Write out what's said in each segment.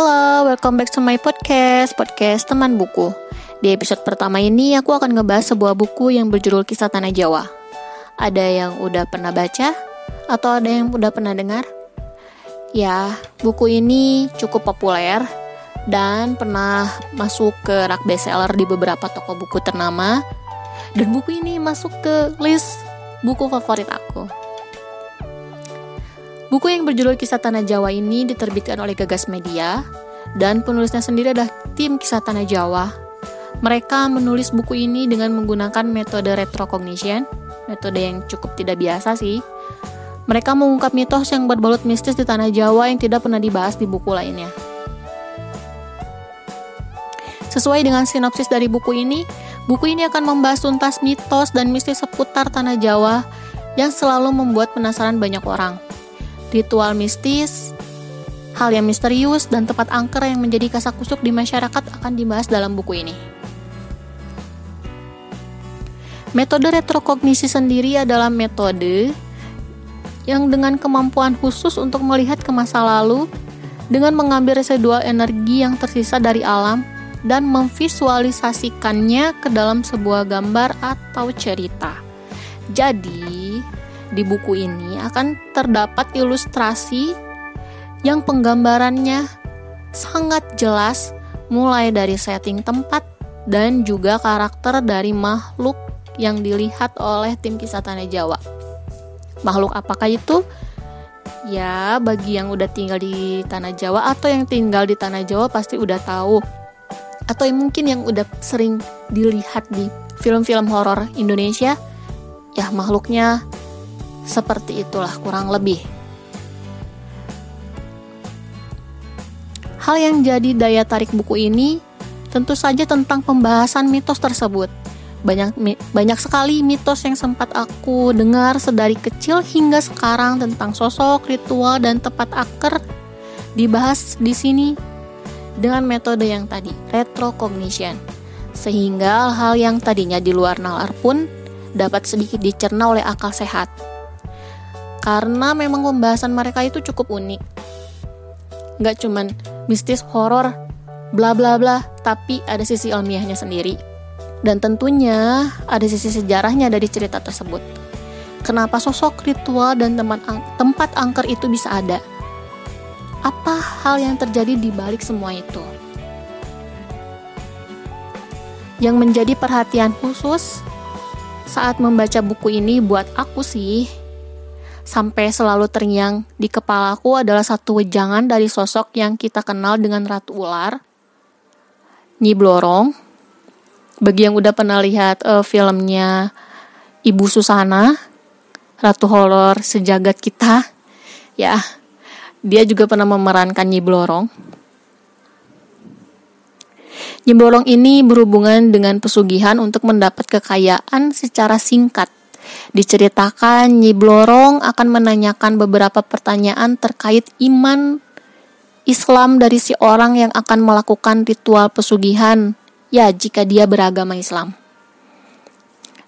welcome back to my podcast, podcast teman buku. Di episode pertama ini aku akan ngebahas sebuah buku yang berjudul Kisah Tanah Jawa. Ada yang udah pernah baca atau ada yang udah pernah dengar? Ya, buku ini cukup populer dan pernah masuk ke rak bestseller di beberapa toko buku ternama. Dan buku ini masuk ke list buku favorit aku. Buku yang berjudul Kisah Tanah Jawa ini diterbitkan oleh Gagas Media dan penulisnya sendiri adalah tim Kisah Tanah Jawa. Mereka menulis buku ini dengan menggunakan metode retrocognition, metode yang cukup tidak biasa sih. Mereka mengungkap mitos yang berbalut mistis di tanah Jawa yang tidak pernah dibahas di buku lainnya. Sesuai dengan sinopsis dari buku ini, buku ini akan membahas tuntas mitos dan mistis seputar tanah Jawa yang selalu membuat penasaran banyak orang ritual mistis, hal yang misterius, dan tempat angker yang menjadi kasak kusuk di masyarakat akan dibahas dalam buku ini. Metode retrokognisi sendiri adalah metode yang dengan kemampuan khusus untuk melihat ke masa lalu dengan mengambil residual energi yang tersisa dari alam dan memvisualisasikannya ke dalam sebuah gambar atau cerita. Jadi, di buku ini akan terdapat ilustrasi yang penggambarannya sangat jelas mulai dari setting tempat dan juga karakter dari makhluk yang dilihat oleh tim kisah tanah Jawa. Makhluk apakah itu? Ya, bagi yang udah tinggal di tanah Jawa atau yang tinggal di tanah Jawa pasti udah tahu. Atau yang mungkin yang udah sering dilihat di film-film horor Indonesia, ya makhluknya seperti itulah kurang lebih. Hal yang jadi daya tarik buku ini tentu saja tentang pembahasan mitos tersebut. Banyak banyak sekali mitos yang sempat aku dengar sedari kecil hingga sekarang tentang sosok, ritual dan tempat akar dibahas di sini dengan metode yang tadi, retrocognition. Sehingga hal yang tadinya di luar nalar pun dapat sedikit dicerna oleh akal sehat karena memang pembahasan mereka itu cukup unik. Nggak cuman mistis, horor, bla bla bla, tapi ada sisi ilmiahnya sendiri. Dan tentunya ada sisi sejarahnya dari cerita tersebut. Kenapa sosok ritual dan tempat, ang tempat angker itu bisa ada? Apa hal yang terjadi di balik semua itu? Yang menjadi perhatian khusus saat membaca buku ini buat aku sih sampai selalu terngiang di kepalaku adalah satu wejangan dari sosok yang kita kenal dengan Ratu Ular, Nyi Blorong. Bagi yang udah pernah lihat uh, filmnya Ibu Susana, Ratu Horor Sejagat Kita, ya, dia juga pernah memerankan Nyi Blorong. Nyi Blorong ini berhubungan dengan pesugihan untuk mendapat kekayaan secara singkat Diceritakan Nyi Blorong akan menanyakan beberapa pertanyaan terkait iman Islam dari si orang yang akan melakukan ritual pesugihan, ya jika dia beragama Islam.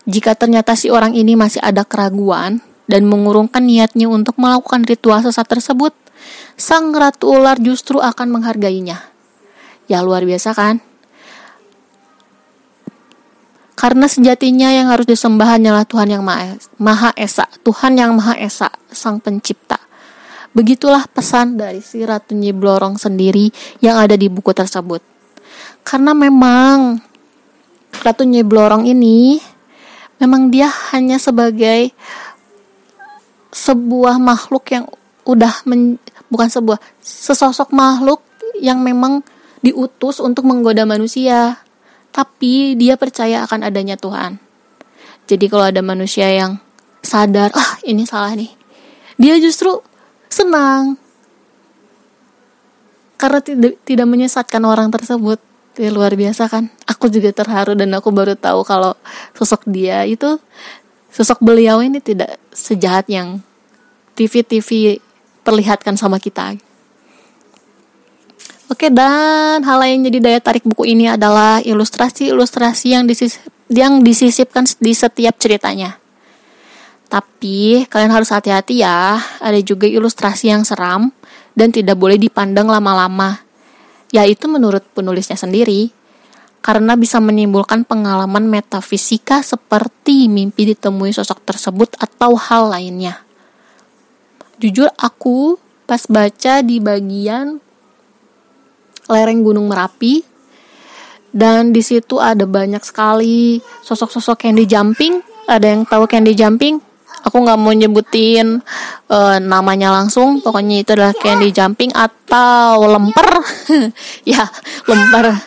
Jika ternyata si orang ini masih ada keraguan dan mengurungkan niatnya untuk melakukan ritual sesat tersebut, sang ratu ular justru akan menghargainya. Ya luar biasa kan? Karena sejatinya yang harus disembah hanyalah Tuhan yang Maha Esa, Tuhan yang Maha Esa, Sang Pencipta. Begitulah pesan dari si Ratu Nyiblorong sendiri yang ada di buku tersebut. Karena memang Ratu Nyiblorong ini memang dia hanya sebagai sebuah makhluk yang udah men, bukan sebuah sesosok makhluk yang memang diutus untuk menggoda manusia tapi dia percaya akan adanya Tuhan. Jadi kalau ada manusia yang sadar, ah ini salah nih, dia justru senang karena tidak menyesatkan orang tersebut. Ya, luar biasa kan? Aku juga terharu dan aku baru tahu kalau sosok dia itu sosok beliau ini tidak sejahat yang TV-TV perlihatkan sama kita. Oke, dan hal yang jadi daya tarik buku ini adalah ilustrasi-ilustrasi yang disisip, yang disisipkan di setiap ceritanya. Tapi kalian harus hati-hati ya, ada juga ilustrasi yang seram dan tidak boleh dipandang lama-lama. yaitu menurut penulisnya sendiri, karena bisa menimbulkan pengalaman metafisika seperti mimpi ditemui sosok tersebut atau hal lainnya. Jujur aku pas baca di bagian lereng Gunung Merapi dan di situ ada banyak sekali sosok-sosok candy jumping. Ada yang tahu candy jumping? Aku nggak mau nyebutin uh, namanya langsung. Pokoknya itu adalah candy jumping atau lemper. ya, lemper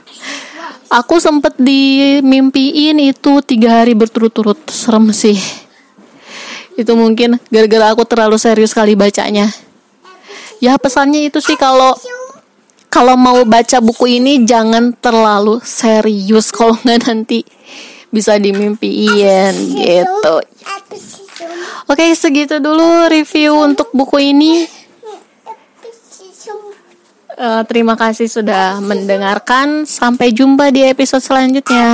aku sempet dimimpiin itu tiga hari berturut-turut serem sih itu mungkin gara-gara aku terlalu serius kali bacanya ya pesannya itu sih kalau kalau mau baca buku ini jangan terlalu serius kalau nggak nanti bisa dimimpiin gitu. Oke segitu dulu review untuk buku ini. Uh, terima kasih sudah mendengarkan. Sampai jumpa di episode selanjutnya.